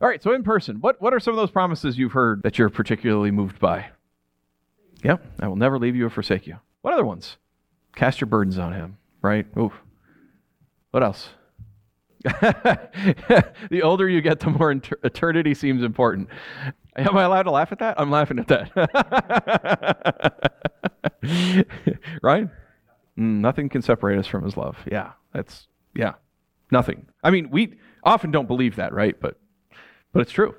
All right, so in person, what, what are some of those promises you've heard that you're particularly moved by? Yeah, I will never leave you or forsake you. What other ones? Cast your burdens on him, right? Oof. What else? the older you get, the more inter- eternity seems important. Am I allowed to laugh at that? I'm laughing at that. right? Nothing can separate us from his love. Yeah, that's, yeah, nothing. I mean, we often don't believe that, right? But, but it's true.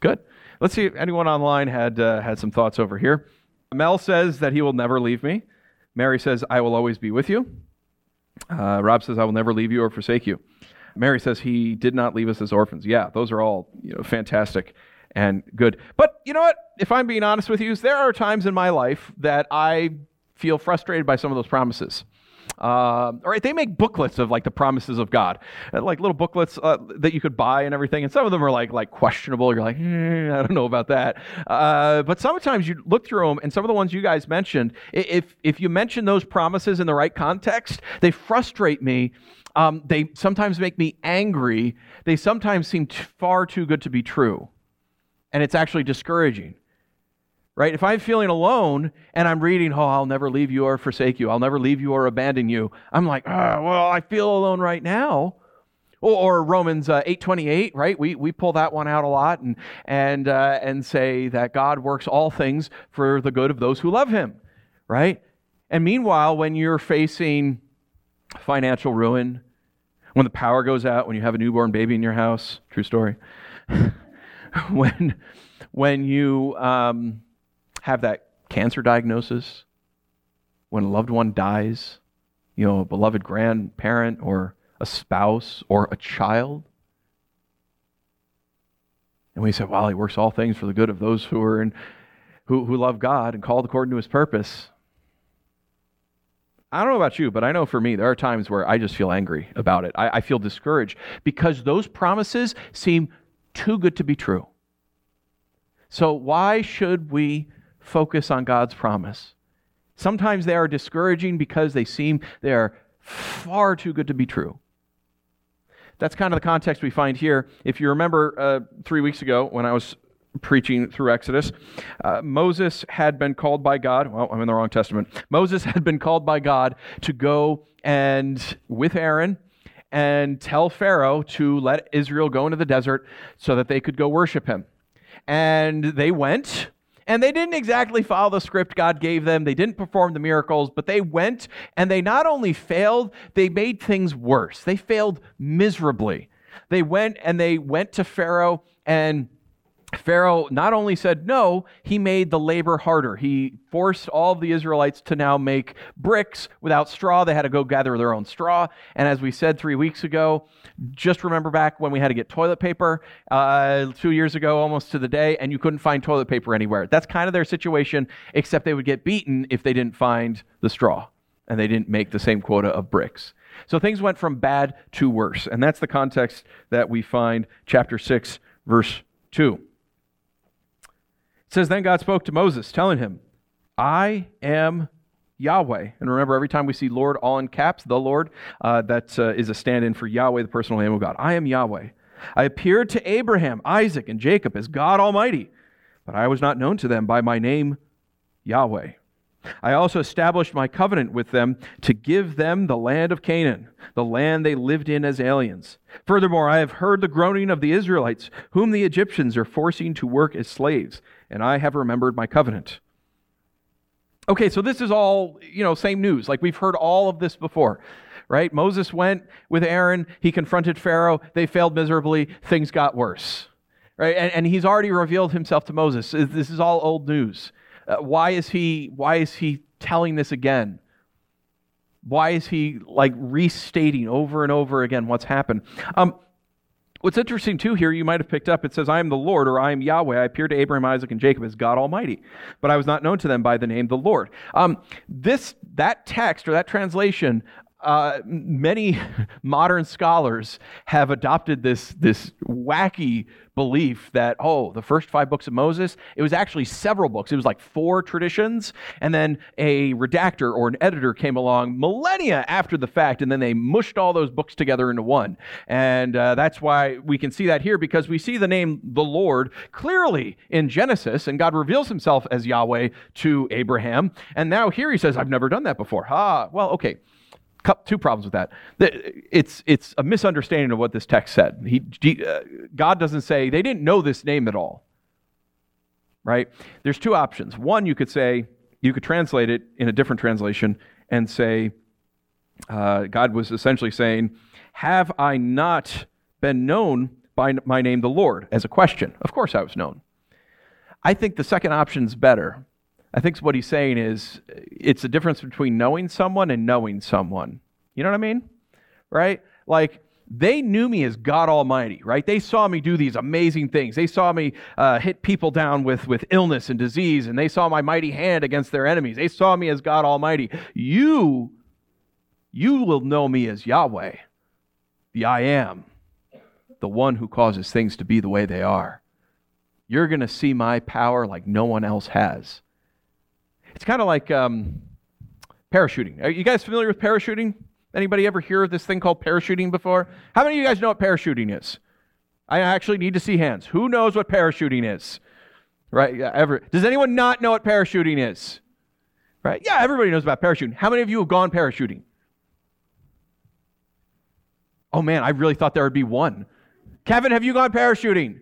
Good. Let's see if anyone online had, uh, had some thoughts over here. Mel says that he will never leave me. Mary says, I will always be with you. Uh, Rob says, I will never leave you or forsake you. Mary says he did not leave us as orphans. Yeah, those are all you know fantastic and good. But you know what? If I'm being honest with you, there are times in my life that I feel frustrated by some of those promises. Uh, all right, they make booklets of like the promises of God, uh, like little booklets uh, that you could buy and everything. And some of them are like like questionable. You're like, eh, I don't know about that. Uh, but sometimes you look through them, and some of the ones you guys mentioned, if if you mention those promises in the right context, they frustrate me um, they sometimes make me angry. They sometimes seem t- far too good to be true. And it's actually discouraging. Right? If I'm feeling alone and I'm reading, oh, I'll never leave you or forsake you, I'll never leave you or abandon you, I'm like, oh, well, I feel alone right now. Or, or Romans uh, 8:28, right? We, we pull that one out a lot and, and, uh, and say that God works all things for the good of those who love him, right? And meanwhile, when you're facing financial ruin, when the power goes out, when you have a newborn baby in your house, true story, when, when you um, have that cancer diagnosis, when a loved one dies, you know, a beloved grandparent or a spouse or a child. And we say, well, he works all things for the good of those who are in, who, who love God and called according to his purpose. I don't know about you, but I know for me, there are times where I just feel angry about it. I, I, feel discouraged because those promises seem too good to be true. So, why should we focus on God's promise? Sometimes they are discouraging because they seem they are far too good to be true. That's kind of the context we find here. If you remember uh, three weeks ago when I was preaching through Exodus. Uh, Moses had been called by God. Well, I'm in the wrong testament. Moses had been called by God to go and, with Aaron, and tell Pharaoh to let Israel go into the desert so that they could go worship him. And they went, and they didn't exactly follow the script God gave them. They didn't perform the miracles, but they went and they not only failed, they made things worse. They failed miserably. They went and they went to Pharaoh and Pharaoh not only said no, he made the labor harder. He forced all of the Israelites to now make bricks without straw. They had to go gather their own straw. And as we said three weeks ago, just remember back when we had to get toilet paper uh, two years ago, almost to the day, and you couldn't find toilet paper anywhere. That's kind of their situation, except they would get beaten if they didn't find the straw and they didn't make the same quota of bricks. So things went from bad to worse. And that's the context that we find chapter 6, verse 2. It says, Then God spoke to Moses, telling him, I am Yahweh. And remember, every time we see Lord all in caps, the Lord, uh, that uh, is a stand in for Yahweh, the personal name of God. I am Yahweh. I appeared to Abraham, Isaac, and Jacob as God Almighty, but I was not known to them by my name, Yahweh. I also established my covenant with them to give them the land of Canaan, the land they lived in as aliens. Furthermore, I have heard the groaning of the Israelites, whom the Egyptians are forcing to work as slaves, and I have remembered my covenant. Okay, so this is all, you know, same news. Like we've heard all of this before, right? Moses went with Aaron, he confronted Pharaoh, they failed miserably, things got worse. Right? And, and he's already revealed himself to Moses. This is all old news. Uh, why is he why is he telling this again? Why is he like restating over and over again what's happened? Um, what's interesting too here, you might have picked up, it says, I am the Lord, or I am Yahweh. I appeared to Abraham, Isaac, and Jacob as God Almighty, but I was not known to them by the name the Lord. Um, this that text or that translation uh, many modern scholars have adopted this, this wacky belief that, oh, the first five books of Moses, it was actually several books. It was like four traditions, and then a redactor or an editor came along millennia after the fact, and then they mushed all those books together into one. And uh, that's why we can see that here because we see the name the Lord clearly in Genesis, and God reveals himself as Yahweh to Abraham. And now here he says, I've never done that before. Ah, well, okay two problems with that. It's, it's a misunderstanding of what this text said. He, uh, God doesn't say they didn't know this name at all. Right? There's two options. One, you could say, you could translate it in a different translation and say, uh, God was essentially saying, Have I not been known by my name, the Lord, as a question? Of course I was known. I think the second option is better I think what he's saying is it's a difference between knowing someone and knowing someone. You know what I mean? Right? Like, they knew me as God Almighty, right? They saw me do these amazing things. They saw me uh, hit people down with, with illness and disease, and they saw my mighty hand against their enemies. They saw me as God Almighty. You, you will know me as Yahweh, the I am, the one who causes things to be the way they are. You're going to see my power like no one else has. It's kind of like um, parachuting. Are you guys familiar with parachuting? Anybody ever hear of this thing called parachuting before? How many of you guys know what parachuting is? I actually need to see hands. Who knows what parachuting is? Right? Yeah, ever. Does anyone not know what parachuting is? Right? Yeah, everybody knows about parachuting. How many of you have gone parachuting? Oh man, I really thought there would be one. Kevin, have you gone parachuting?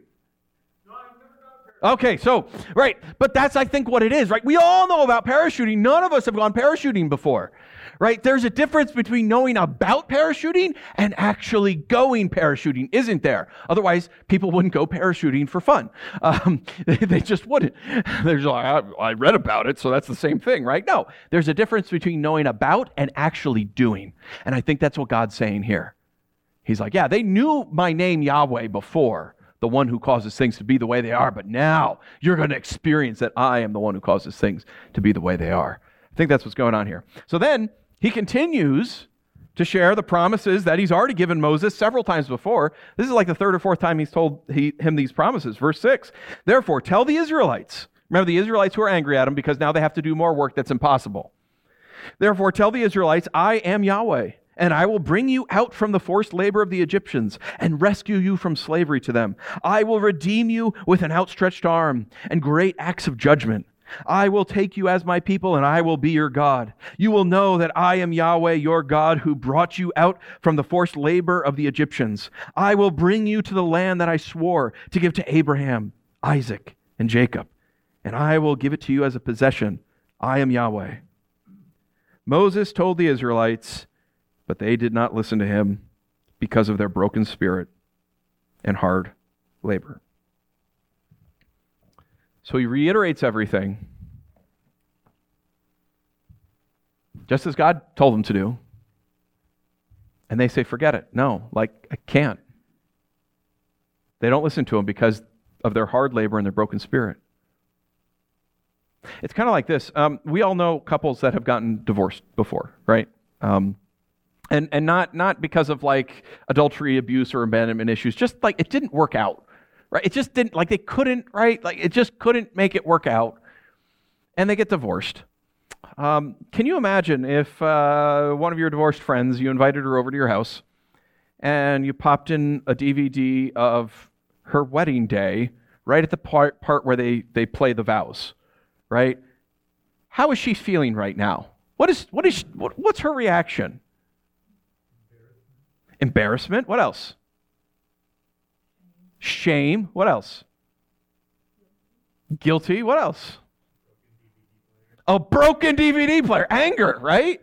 Okay, so, right. But that's, I think, what it is, right? We all know about parachuting. None of us have gone parachuting before, right? There's a difference between knowing about parachuting and actually going parachuting, isn't there? Otherwise, people wouldn't go parachuting for fun. Um, they, they, just wouldn't. There's like, I, I read about it, so that's the same thing, right? No, there's a difference between knowing about and actually doing. And I think that's what God's saying here. He's like, yeah, they knew my name Yahweh before the one who causes things to be the way they are, but now you're going to experience that I am the one who causes things to be the way they are. I think that's what's going on here. So then he continues to share the promises that he's already given Moses several times before. This is like the third or fourth time he's told he, him these promises. Verse 6 Therefore, tell the Israelites. Remember, the Israelites who are angry at him because now they have to do more work that's impossible. Therefore, tell the Israelites, I am Yahweh and I will bring you out from the forced labor of the Egyptians and rescue you from slavery to them. I will redeem you with an outstretched arm and great acts of judgment. I will take you as my people, and I will be your God. You will know that I am Yahweh, your God, who brought you out from the forced labor of the Egyptians. I will bring you to the land that I swore to give to Abraham, Isaac, and Jacob, and I will give it to you as a possession. I am Yahweh. Moses told the Israelites, but they did not listen to him because of their broken spirit and hard labor. So he reiterates everything, just as God told them to do. And they say, forget it. No, like, I can't. They don't listen to him because of their hard labor and their broken spirit. It's kind of like this. Um, we all know couples that have gotten divorced before, right? Um, and and not not because of like adultery abuse or abandonment issues. Just like it didn't work out right? It just didn't like they couldn't right? Like it just couldn't make it work out. And they get divorced. Um, can you imagine if uh, one of your divorced friends you invited her over to your house and you popped in a dvd of her wedding day right at the part, part where they, they play the vows right? How is she feeling right now? What is what is what, what's her reaction Embarrassment. What else? Shame. What else? Guilty. What else? A broken DVD player. Anger, right?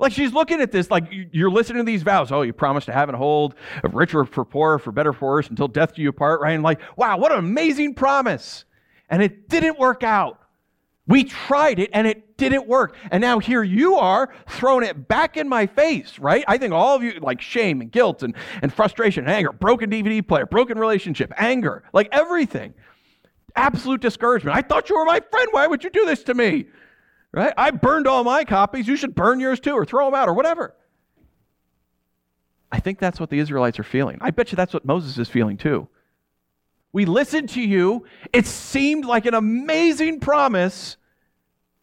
Like she's looking at this, like you're listening to these vows. Oh, you promised to have and hold, of richer for poorer, for better for worse, until death do you part, right? And like, wow, what an amazing promise. And it didn't work out. We tried it and it didn't work. And now here you are throwing it back in my face, right? I think all of you, like shame and guilt and, and frustration, and anger, broken DVD player, broken relationship, anger, like everything. Absolute discouragement. I thought you were my friend. Why would you do this to me? Right? I burned all my copies. You should burn yours too, or throw them out, or whatever. I think that's what the Israelites are feeling. I bet you that's what Moses is feeling too. We listened to you. It seemed like an amazing promise.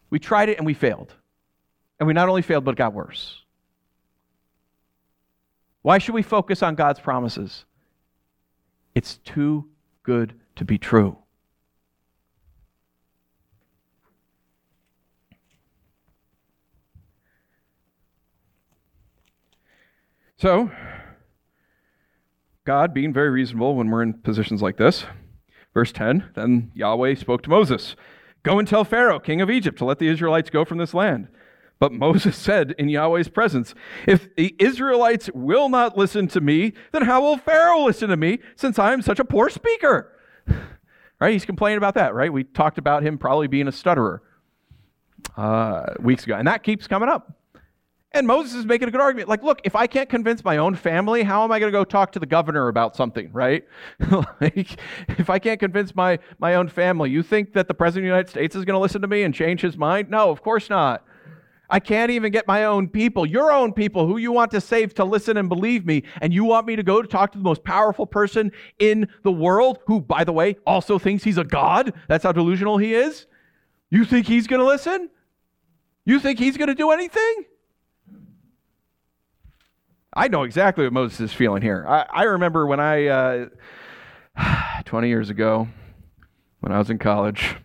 We tried it and we failed. And we not only failed, but it got worse. Why should we focus on God's promises? It's too good to be true. So, God being very reasonable when we're in positions like this. Verse 10 Then Yahweh spoke to Moses Go and tell Pharaoh, king of Egypt, to let the Israelites go from this land. But Moses said in Yahweh's presence, If the Israelites will not listen to me, then how will Pharaoh listen to me since I am such a poor speaker? right? He's complaining about that, right? We talked about him probably being a stutterer uh, weeks ago, and that keeps coming up. And Moses is making a good argument. Like, look, if I can't convince my own family, how am I going to go talk to the governor about something, right? like, if I can't convince my, my own family, you think that the president of the United States is going to listen to me and change his mind? No, of course not. I can't even get my own people, your own people who you want to save to listen and believe me. And you want me to go to talk to the most powerful person in the world, who, by the way, also thinks he's a God? That's how delusional he is? You think he's going to listen? You think he's going to do anything? I know exactly what Moses is feeling here. I, I remember when I, uh, 20 years ago, when I was in college,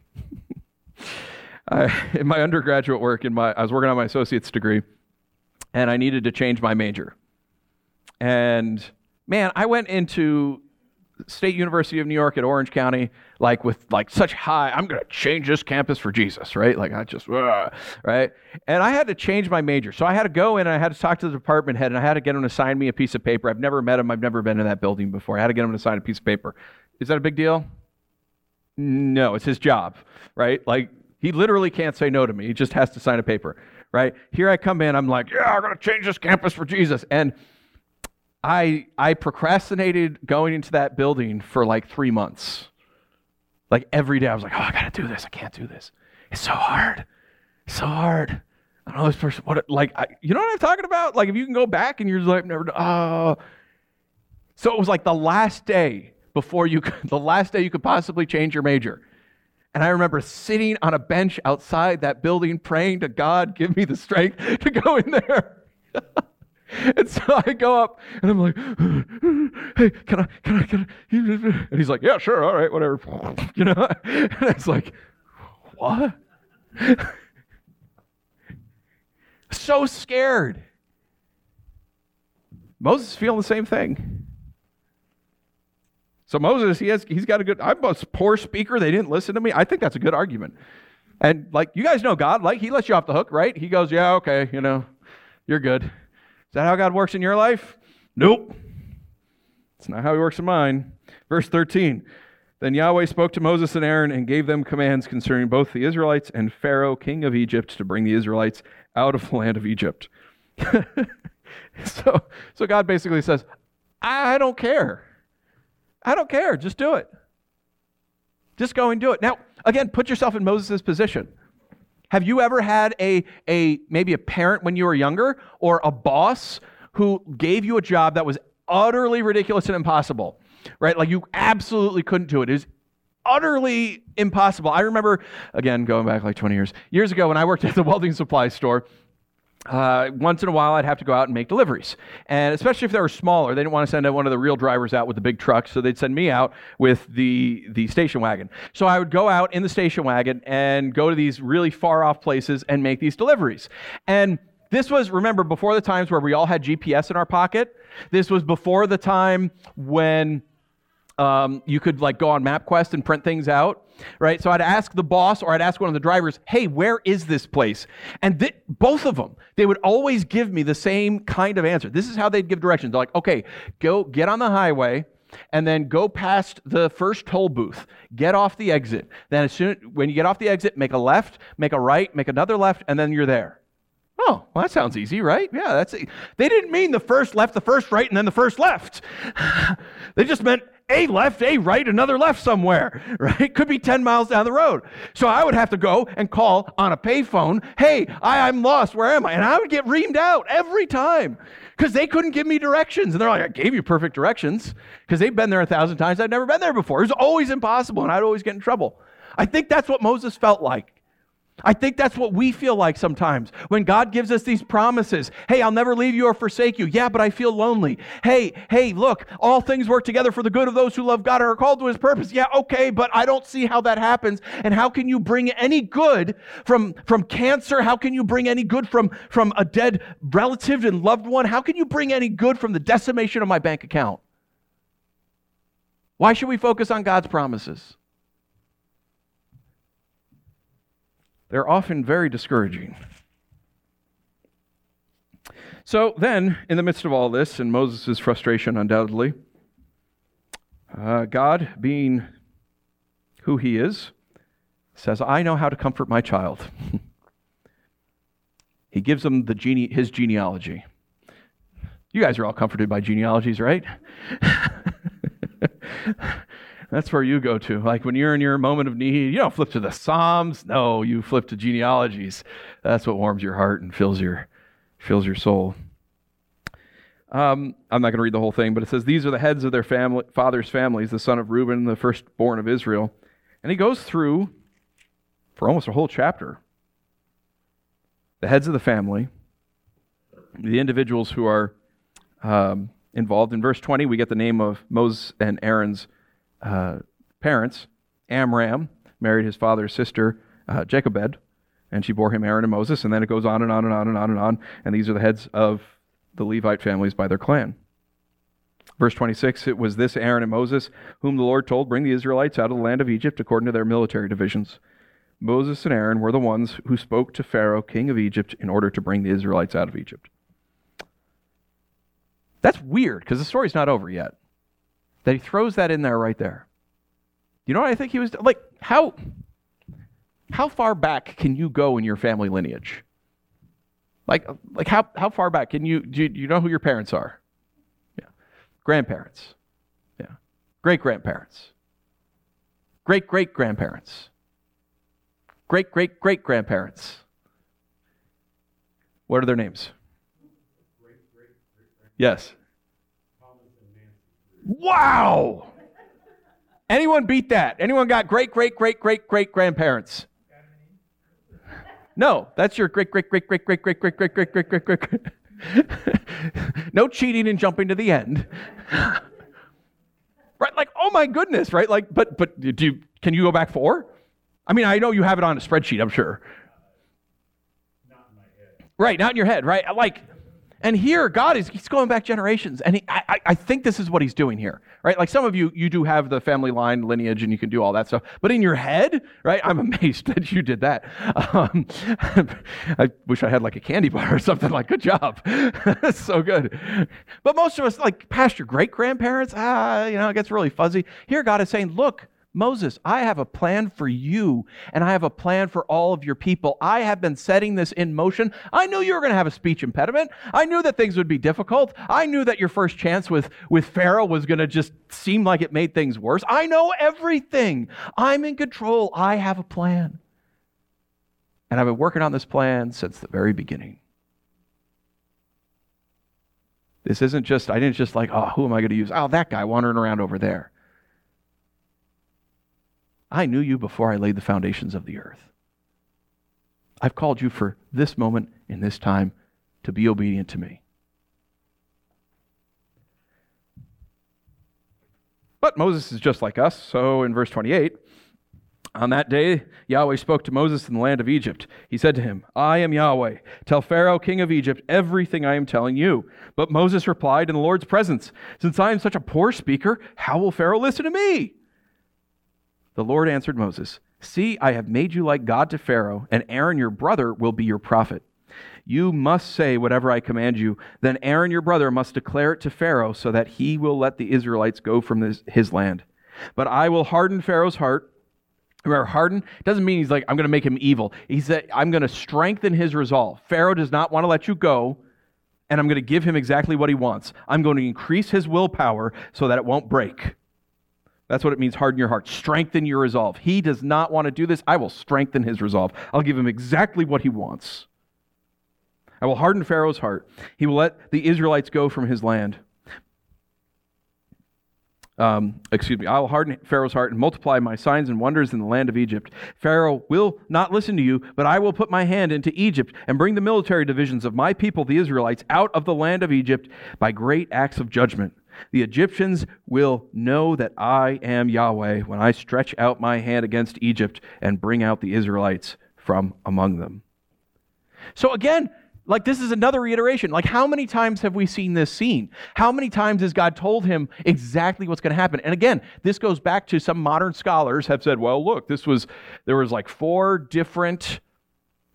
I, in my undergraduate work, in my, I was working on my associate's degree, and I needed to change my major. And man, I went into State University of New York at Orange County, like with like such high, I'm going to change this campus for Jesus, right? Like I just, right? And I had to change my major. So I had to go in and I had to talk to the department head and I had to get him to sign me a piece of paper. I've never met him. I've never been in that building before. I had to get him to sign a piece of paper. Is that a big deal? No, it's his job, right? Like he literally can't say no to me. He just has to sign a paper, right? Here I come in. I'm like, yeah, I'm going to change this campus for Jesus. And I I procrastinated going into that building for like three months. Like every day, I was like, "Oh, I gotta do this. I can't do this. It's so hard. It's so hard." I don't know this person. What like I, you know what I'm talking about? Like if you can go back and you're like never. Oh, so it was like the last day before you the last day you could possibly change your major. And I remember sitting on a bench outside that building praying to God, give me the strength to go in there. And so I go up and I'm like, hey, can I, can I, can I? And he's like, yeah, sure, all right, whatever. You know? And it's like, what? so scared. Moses is feeling the same thing. So Moses, he has, he's got a good, I'm a poor speaker. They didn't listen to me. I think that's a good argument. And like, you guys know God, like, he lets you off the hook, right? He goes, yeah, okay, you know, you're good. Is that how God works in your life? Nope. It's not how he works in mine. Verse 13. Then Yahweh spoke to Moses and Aaron and gave them commands concerning both the Israelites and Pharaoh, king of Egypt, to bring the Israelites out of the land of Egypt. so, so God basically says, I don't care. I don't care. Just do it. Just go and do it. Now, again, put yourself in Moses' position. Have you ever had a, a maybe a parent when you were younger or a boss who gave you a job that was utterly ridiculous and impossible? Right? Like you absolutely couldn't do it. It was utterly impossible. I remember, again, going back like 20 years, years ago when I worked at the welding supply store, uh, once in a while, I'd have to go out and make deliveries. And especially if they were smaller, they didn't want to send one of the real drivers out with the big trucks, so they'd send me out with the, the station wagon. So I would go out in the station wagon and go to these really far off places and make these deliveries. And this was, remember, before the times where we all had GPS in our pocket. This was before the time when um, you could like go on MapQuest and print things out, right? So I'd ask the boss or I'd ask one of the drivers, "Hey, where is this place?" And th- both of them, they would always give me the same kind of answer. This is how they'd give directions. They're like, "Okay, go get on the highway." And then go past the first toll booth. Get off the exit. Then, as soon when you get off the exit, make a left, make a right, make another left, and then you're there. Oh, well, that sounds easy, right? Yeah, that's. They didn't mean the first left, the first right, and then the first left. they just meant a left, a right, another left somewhere, right? Could be 10 miles down the road. So I would have to go and call on a payphone, hey, I, I'm lost, where am I? And I would get reamed out every time because they couldn't give me directions. And they're like, I gave you perfect directions because they've been there a thousand times. I've never been there before. It was always impossible, and I'd always get in trouble. I think that's what Moses felt like. I think that's what we feel like sometimes when God gives us these promises. Hey, I'll never leave you or forsake you. Yeah, but I feel lonely. Hey, hey, look, all things work together for the good of those who love God and are called to his purpose. Yeah, okay, but I don't see how that happens. And how can you bring any good from, from cancer? How can you bring any good from, from a dead relative and loved one? How can you bring any good from the decimation of my bank account? Why should we focus on God's promises? They're often very discouraging. So then, in the midst of all this, and Moses' frustration undoubtedly, uh, God, being who he is, says, I know how to comfort my child. he gives them the gene- his genealogy. You guys are all comforted by genealogies, right? That's where you go to. Like when you're in your moment of need, you don't flip to the Psalms. No, you flip to genealogies. That's what warms your heart and fills your fills your soul. Um, I'm not going to read the whole thing, but it says these are the heads of their family, father's families, the son of Reuben, the firstborn of Israel, and he goes through for almost a whole chapter the heads of the family, the individuals who are um, involved. In verse 20, we get the name of Moses and Aaron's uh, parents, Amram married his father's sister, uh, Jochebed, and she bore him Aaron and Moses. And then it goes on and on and on and on and on. And these are the heads of the Levite families by their clan. Verse 26 It was this Aaron and Moses whom the Lord told, Bring the Israelites out of the land of Egypt according to their military divisions. Moses and Aaron were the ones who spoke to Pharaoh, king of Egypt, in order to bring the Israelites out of Egypt. That's weird because the story's not over yet that he throws that in there right there. You know what I think he was like? How how far back can you go in your family lineage? Like like how how far back can you do you, do you know who your parents are? Yeah, grandparents. Yeah, great grandparents. Great great grandparents. Great great great grandparents. What are their names? Yes. Wow! Anyone beat that? Anyone got great, great, great, great, great grandparents? No, that's your great, great, great, great, great, great, great, great, great, great, great, great. No cheating and jumping to the end. Right? Like, oh my goodness, right? Like, but but do you, can you go back four? I mean, I know you have it on a spreadsheet, I'm sure. Not in my head. Right, not in your head, right? Like, and here, God is he's going back generations. And he, I, I think this is what he's doing here, right? Like some of you, you do have the family line lineage and you can do all that stuff. But in your head, right, I'm amazed that you did that. Um, I wish I had like a candy bar or something like, good job. so good. But most of us, like past your great grandparents, ah, you know, it gets really fuzzy. Here, God is saying, look, Moses, I have a plan for you, and I have a plan for all of your people. I have been setting this in motion. I knew you were going to have a speech impediment. I knew that things would be difficult. I knew that your first chance with, with Pharaoh was going to just seem like it made things worse. I know everything. I'm in control. I have a plan. And I've been working on this plan since the very beginning. This isn't just, I didn't just like, oh, who am I going to use? Oh, that guy wandering around over there. I knew you before I laid the foundations of the earth. I've called you for this moment in this time to be obedient to me. But Moses is just like us, so in verse 28, on that day, Yahweh spoke to Moses in the land of Egypt. He said to him, I am Yahweh. Tell Pharaoh, king of Egypt, everything I am telling you. But Moses replied in the Lord's presence, Since I am such a poor speaker, how will Pharaoh listen to me? The Lord answered Moses, See, I have made you like God to Pharaoh, and Aaron your brother will be your prophet. You must say whatever I command you. Then Aaron your brother must declare it to Pharaoh, so that he will let the Israelites go from this, his land. But I will harden Pharaoh's heart. Remember, harden doesn't mean he's like, I'm going to make him evil. He said, I'm going to strengthen his resolve. Pharaoh does not want to let you go, and I'm going to give him exactly what he wants. I'm going to increase his willpower so that it won't break. That's what it means, harden your heart. Strengthen your resolve. He does not want to do this. I will strengthen his resolve. I'll give him exactly what he wants. I will harden Pharaoh's heart. He will let the Israelites go from his land. Um, excuse me, I will harden Pharaoh's heart and multiply my signs and wonders in the land of Egypt. Pharaoh will not listen to you, but I will put my hand into Egypt and bring the military divisions of my people, the Israelites, out of the land of Egypt by great acts of judgment. The Egyptians will know that I am Yahweh when I stretch out my hand against Egypt and bring out the Israelites from among them. So again, like this is another reiteration. Like how many times have we seen this scene? How many times has God told him exactly what's going to happen? And again, this goes back to some modern scholars have said, well, look, this was there was like four different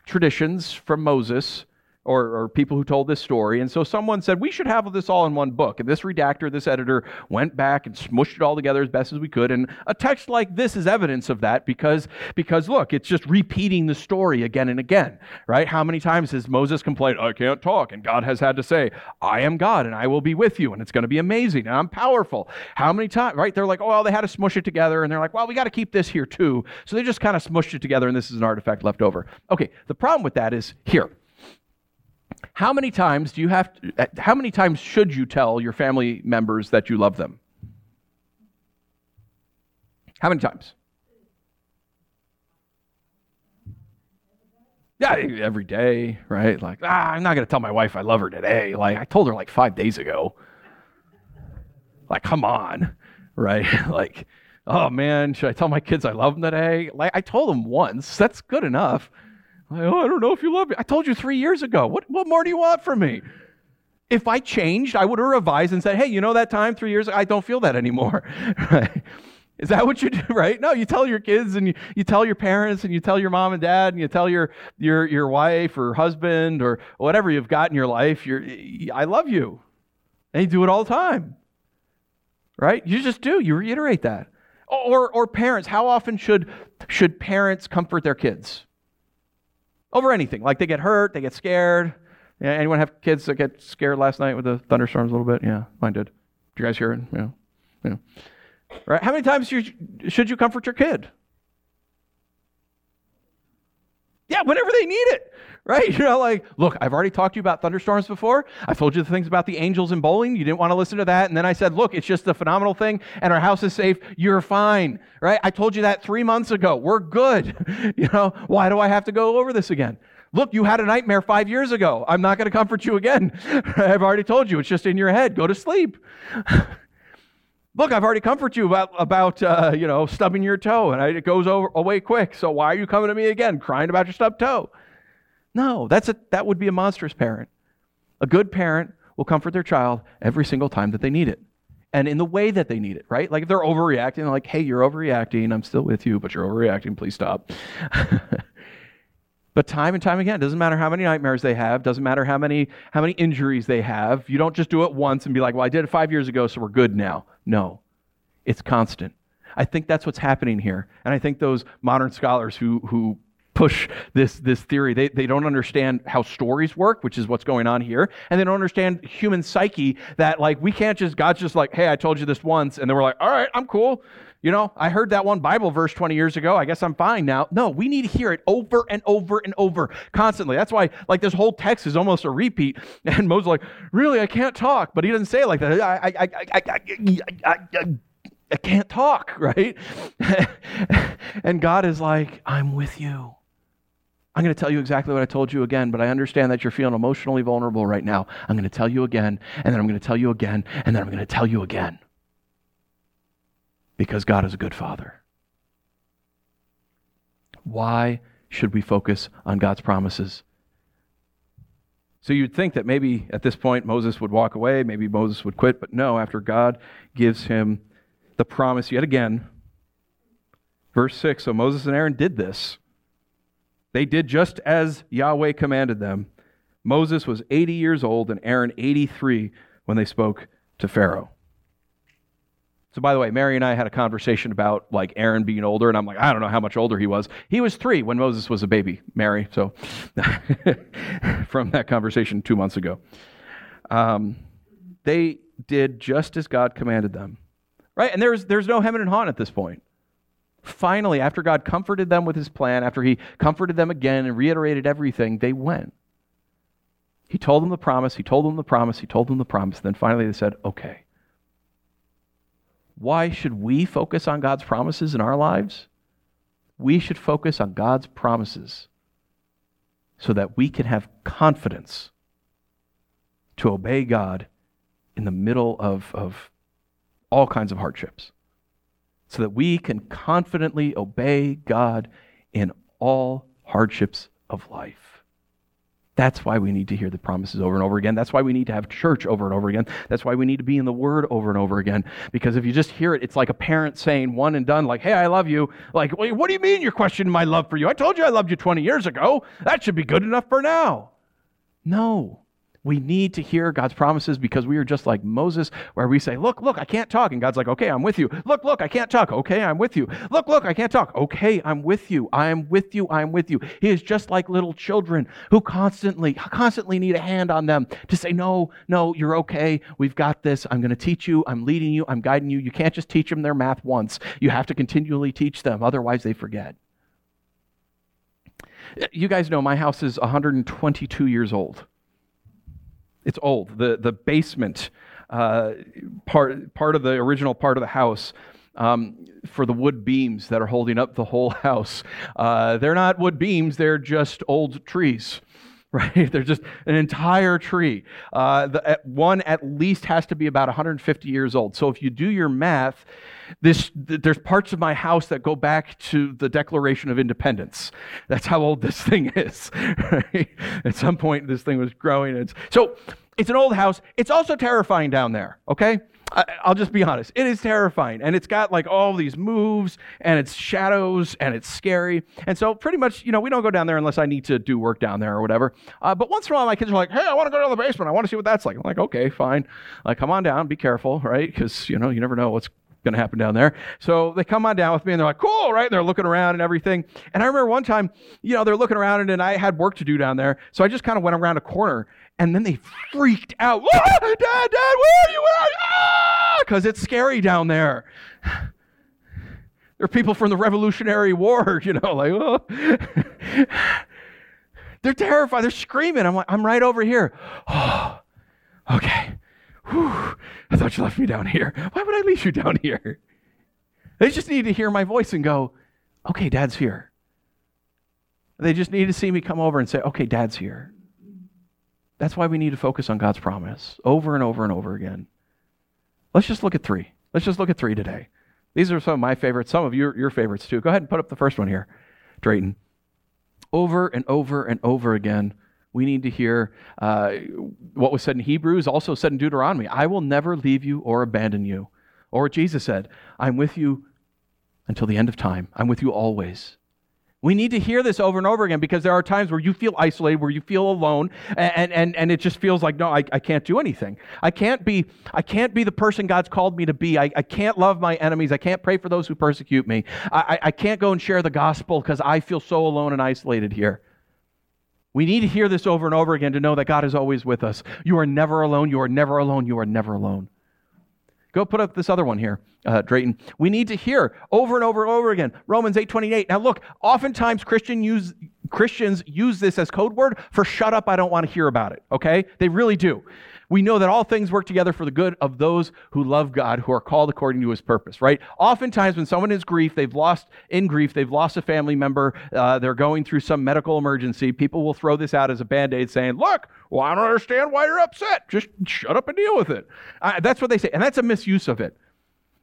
traditions from Moses or, or, people who told this story. And so someone said, we should have this all in one book. And this redactor, this editor, went back and smushed it all together as best as we could. And a text like this is evidence of that because, because look, it's just repeating the story again and again, right? How many times has Moses complained, I can't talk? And God has had to say, I am God and I will be with you and it's going to be amazing and I'm powerful. How many times, right? They're like, oh, well, they had to smush it together. And they're like, well, we got to keep this here too. So they just kind of smushed it together and this is an artifact left over. Okay, the problem with that is here how many times do you have to, how many times should you tell your family members that you love them? How many times? Yeah, every day, right? Like, ah, I'm not going to tell my wife I love her today. Like, I told her like five days ago. Like, come on, right? like, oh man, should I tell my kids I love them today? Like, I told them once. That's good enough. Like, oh, I don't know if you love me. I told you three years ago. What, what more do you want from me? If I changed, I would have revised and said, hey, you know that time three years ago? I don't feel that anymore. right? Is that what you do, right? No, you tell your kids and you, you tell your parents and you tell your mom and dad and you tell your, your, your wife or husband or whatever you've got in your life, you're, I love you. And you do it all the time, right? You just do. You reiterate that. Or, or parents, how often should, should parents comfort their kids? Over anything. Like they get hurt, they get scared. Yeah, anyone have kids that get scared last night with the thunderstorms a little bit? Yeah, mine did. Did you guys hear it? Yeah. Yeah. Right? How many times should you comfort your kid? Yeah, whenever they need it, right? You know, like, look, I've already talked to you about thunderstorms before. I've told you the things about the angels and bowling. You didn't want to listen to that. And then I said, look, it's just a phenomenal thing, and our house is safe. You're fine, right? I told you that three months ago. We're good. You know, why do I have to go over this again? Look, you had a nightmare five years ago. I'm not going to comfort you again. I've already told you. It's just in your head. Go to sleep. Look, I've already comforted you about, about uh, you know, stubbing your toe, and it goes over, away quick. So why are you coming to me again, crying about your stubbed toe? No, that's a, that would be a monstrous parent. A good parent will comfort their child every single time that they need it. And in the way that they need it, right? Like if they're overreacting, like, hey, you're overreacting, I'm still with you, but you're overreacting, please stop. but time and time again, doesn't matter how many nightmares they have, doesn't matter how many how many injuries they have. You don't just do it once and be like, well, I did it five years ago, so we're good now. No, it's constant. I think that's what's happening here. And I think those modern scholars who, who push this, this theory, they, they don't understand how stories work, which is what's going on here. And they don't understand human psyche that, like, we can't just, God's just like, hey, I told you this once. And then we're like, all right, I'm cool. You know, I heard that one Bible verse 20 years ago. I guess I'm fine now. No, we need to hear it over and over and over constantly. That's why, like, this whole text is almost a repeat. And Moses like, really, I can't talk. But he doesn't say it like that. I, I, I, I, I, I can't talk, right? and God is like, I'm with you. I'm going to tell you exactly what I told you again, but I understand that you're feeling emotionally vulnerable right now. I'm going to tell you again, and then I'm going to tell you again, and then I'm going to tell you again because God is a good father. Why should we focus on God's promises? So you'd think that maybe at this point Moses would walk away, maybe Moses would quit, but no, after God gives him the promise yet again, verse 6 So Moses and Aaron did this. They did just as Yahweh commanded them. Moses was 80 years old and Aaron 83 when they spoke to Pharaoh. So, by the way, Mary and I had a conversation about like Aaron being older, and I'm like, I don't know how much older he was. He was three when Moses was a baby, Mary. So, from that conversation two months ago, um, they did just as God commanded them. Right? And there's, there's no hemming and hawing at this point. Finally, after God comforted them with his plan, after he comforted them again and reiterated everything, they went. He told them the promise, he told them the promise, he told them the promise. And Then finally they said, okay. Why should we focus on God's promises in our lives? We should focus on God's promises so that we can have confidence to obey God in the middle of, of all kinds of hardships. So that we can confidently obey God in all hardships of life. That's why we need to hear the promises over and over again. That's why we need to have church over and over again. That's why we need to be in the Word over and over again. Because if you just hear it, it's like a parent saying one and done, like, hey, I love you. Like, what do you mean you're questioning my love for you? I told you I loved you 20 years ago. That should be good enough for now. No. We need to hear God's promises because we are just like Moses, where we say, Look, look, I can't talk. And God's like, Okay, I'm with you. Look, look, I can't talk. Okay, I'm with you. Look, look, I can't talk. Okay, I'm with you. I'm with you. I'm with you. He is just like little children who constantly, constantly need a hand on them to say, No, no, you're okay. We've got this. I'm going to teach you. I'm leading you. I'm guiding you. You can't just teach them their math once. You have to continually teach them. Otherwise, they forget. You guys know my house is 122 years old. It's old. The, the basement uh, part, part of the original part of the house um, for the wood beams that are holding up the whole house. Uh, they're not wood beams, they're just old trees. Right? They're just an entire tree. Uh, the, one at least has to be about 150 years old. So if you do your math, this, th- there's parts of my house that go back to the Declaration of Independence. That's how old this thing is. Right? At some point, this thing was growing. It's, so it's an old house. It's also terrifying down there, okay? I, will just be honest. It is terrifying. And it's got like all these moves and it's shadows and it's scary. And so, pretty much, you know, we don't go down there unless I need to do work down there or whatever. Uh, but once in a while, my kids are like, hey, I want to go to the basement. I want to see what that's like. I'm like, okay, fine. Like, come on down. Be careful, right? Because, you know, you never know what's going to happen down there. So they come on down with me and they're like, cool, right? And they're looking around and everything. And I remember one time, you know, they're looking around and, and I had work to do down there. So I just kind of went around a corner and then they freaked out. Dad, Dad, where are you? Where are you? Because it's scary down there. There are people from the Revolutionary War, you know, like, oh. They're terrified. They're screaming. I'm like, I'm right over here. Oh, okay. Whew. I thought you left me down here. Why would I leave you down here? They just need to hear my voice and go, okay, dad's here. They just need to see me come over and say, okay, dad's here. That's why we need to focus on God's promise over and over and over again. Let's just look at three. Let's just look at three today. These are some of my favorites, some of your, your favorites too. Go ahead and put up the first one here, Drayton. Over and over and over again, we need to hear uh, what was said in Hebrews, also said in Deuteronomy I will never leave you or abandon you. Or Jesus said, I'm with you until the end of time. I'm with you always. We need to hear this over and over again because there are times where you feel isolated, where you feel alone, and, and, and it just feels like, no, I, I can't do anything. I can't be, I can't be the person God's called me to be. I, I can't love my enemies. I can't pray for those who persecute me. I, I can't go and share the gospel because I feel so alone and isolated here. We need to hear this over and over again to know that God is always with us. You are never alone. You are never alone. You are never alone. Go put up this other one here, uh, Drayton. We need to hear over and over and over again Romans 8:28. Now look, oftentimes Christian use, Christians use this as code word for shut up, I don't want to hear about it. Okay? They really do we know that all things work together for the good of those who love God, who are called according to his purpose, right? Oftentimes, when someone is grief, they've lost, in grief, they've lost a family member, uh, they're going through some medical emergency, people will throw this out as a band aid saying, Look, well, I don't understand why you're upset. Just shut up and deal with it. Uh, that's what they say. And that's a misuse of it.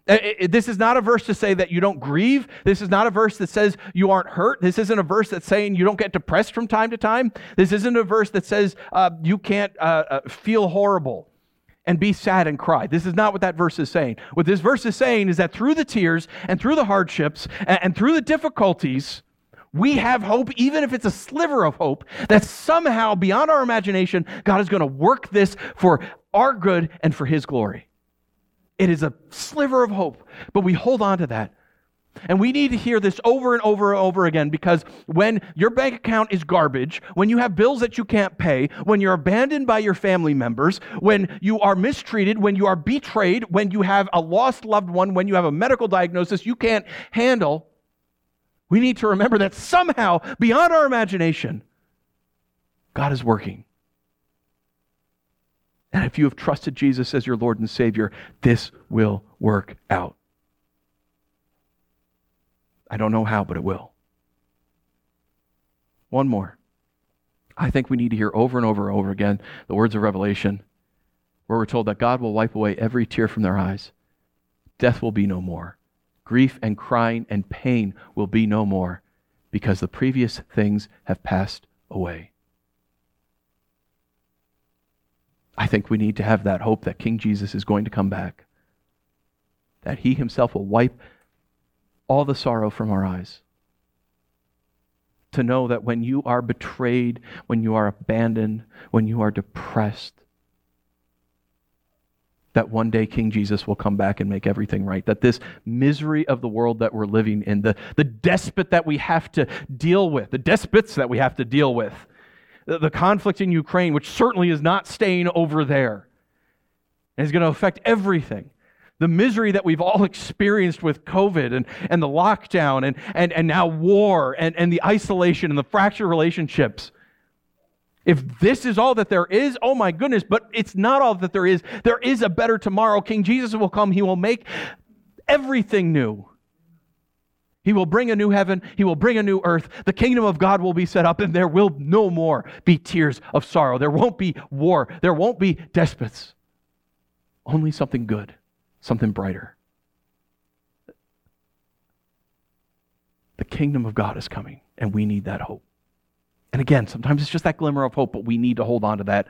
Uh, this is not a verse to say that you don't grieve. This is not a verse that says you aren't hurt. This isn't a verse that's saying you don't get depressed from time to time. This isn't a verse that says uh, you can't uh, uh, feel horrible and be sad and cry. This is not what that verse is saying. What this verse is saying is that through the tears and through the hardships and, and through the difficulties, we have hope, even if it's a sliver of hope, that somehow beyond our imagination, God is going to work this for our good and for His glory. It is a sliver of hope, but we hold on to that And we need to hear this over and over and over again because when your bank account is garbage, when you have bills that you can't pay, when you're abandoned by your family members, when you are mistreated, when you are betrayed, when you have a lost loved one, when you have a medical diagnosis you can't handle, we need to remember that somehow, beyond our imagination, God is working. And if you have trusted Jesus as your Lord and Savior, this will work out. I don't know how, but it will. One more. I think we need to hear over and over and over again the words of Revelation, where we're told that God will wipe away every tear from their eyes. Death will be no more. Grief and crying and pain will be no more because the previous things have passed away. I think we need to have that hope that King Jesus is going to come back, that he himself will wipe all the sorrow from our eyes. To know that when you are betrayed, when you are abandoned, when you are depressed, that one day King Jesus will come back and make everything right. That this misery of the world that we're living in, the, the despot that we have to deal with, the despots that we have to deal with, the conflict in Ukraine, which certainly is not staying over there, and is going to affect everything the misery that we've all experienced with COVID and, and the lockdown and, and, and now war and, and the isolation and the fractured relationships. If this is all that there is, oh my goodness, but it's not all that there is. There is a better tomorrow. King Jesus will come. He will make everything new. He will bring a new heaven. He will bring a new earth. The kingdom of God will be set up, and there will no more be tears of sorrow. There won't be war. There won't be despots. Only something good something brighter. The kingdom of God is coming, and we need that hope. And again, sometimes it's just that glimmer of hope, but we need to hold on to that.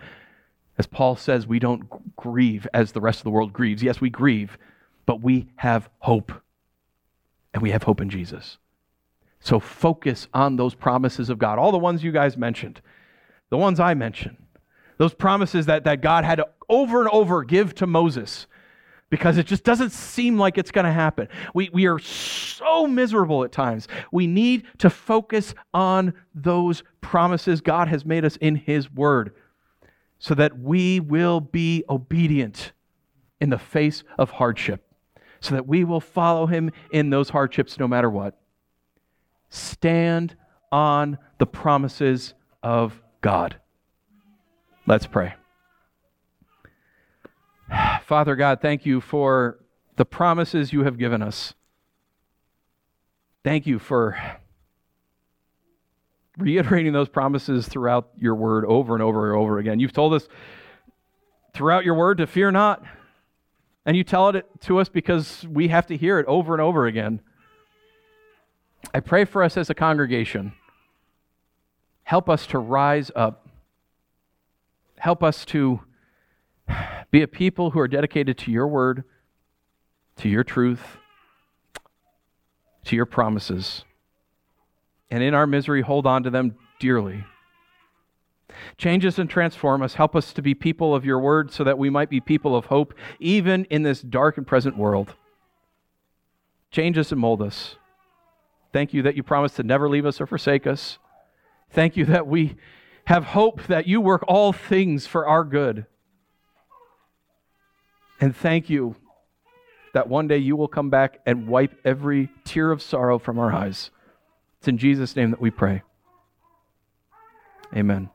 As Paul says, we don't grieve as the rest of the world grieves. Yes, we grieve, but we have hope. And we have hope in Jesus. So focus on those promises of God, all the ones you guys mentioned, the ones I mentioned, those promises that, that God had to over and over give to Moses because it just doesn't seem like it's going to happen. We, we are so miserable at times. We need to focus on those promises God has made us in His Word so that we will be obedient in the face of hardship, so that we will follow Him in those hardships no matter what. Stand on the promises of God. Let's pray. Father God, thank you for the promises you have given us. Thank you for reiterating those promises throughout your word over and over and over again. You've told us throughout your word to fear not. And you tell it to us because we have to hear it over and over again. I pray for us as a congregation. Help us to rise up. Help us to be a people who are dedicated to your word, to your truth, to your promises. And in our misery, hold on to them dearly. Change us and transform us. Help us to be people of your word so that we might be people of hope, even in this dark and present world. Change us and mold us. Thank you that you promise to never leave us or forsake us. Thank you that we have hope that you work all things for our good. And thank you that one day you will come back and wipe every tear of sorrow from our eyes. It's in Jesus' name that we pray. Amen.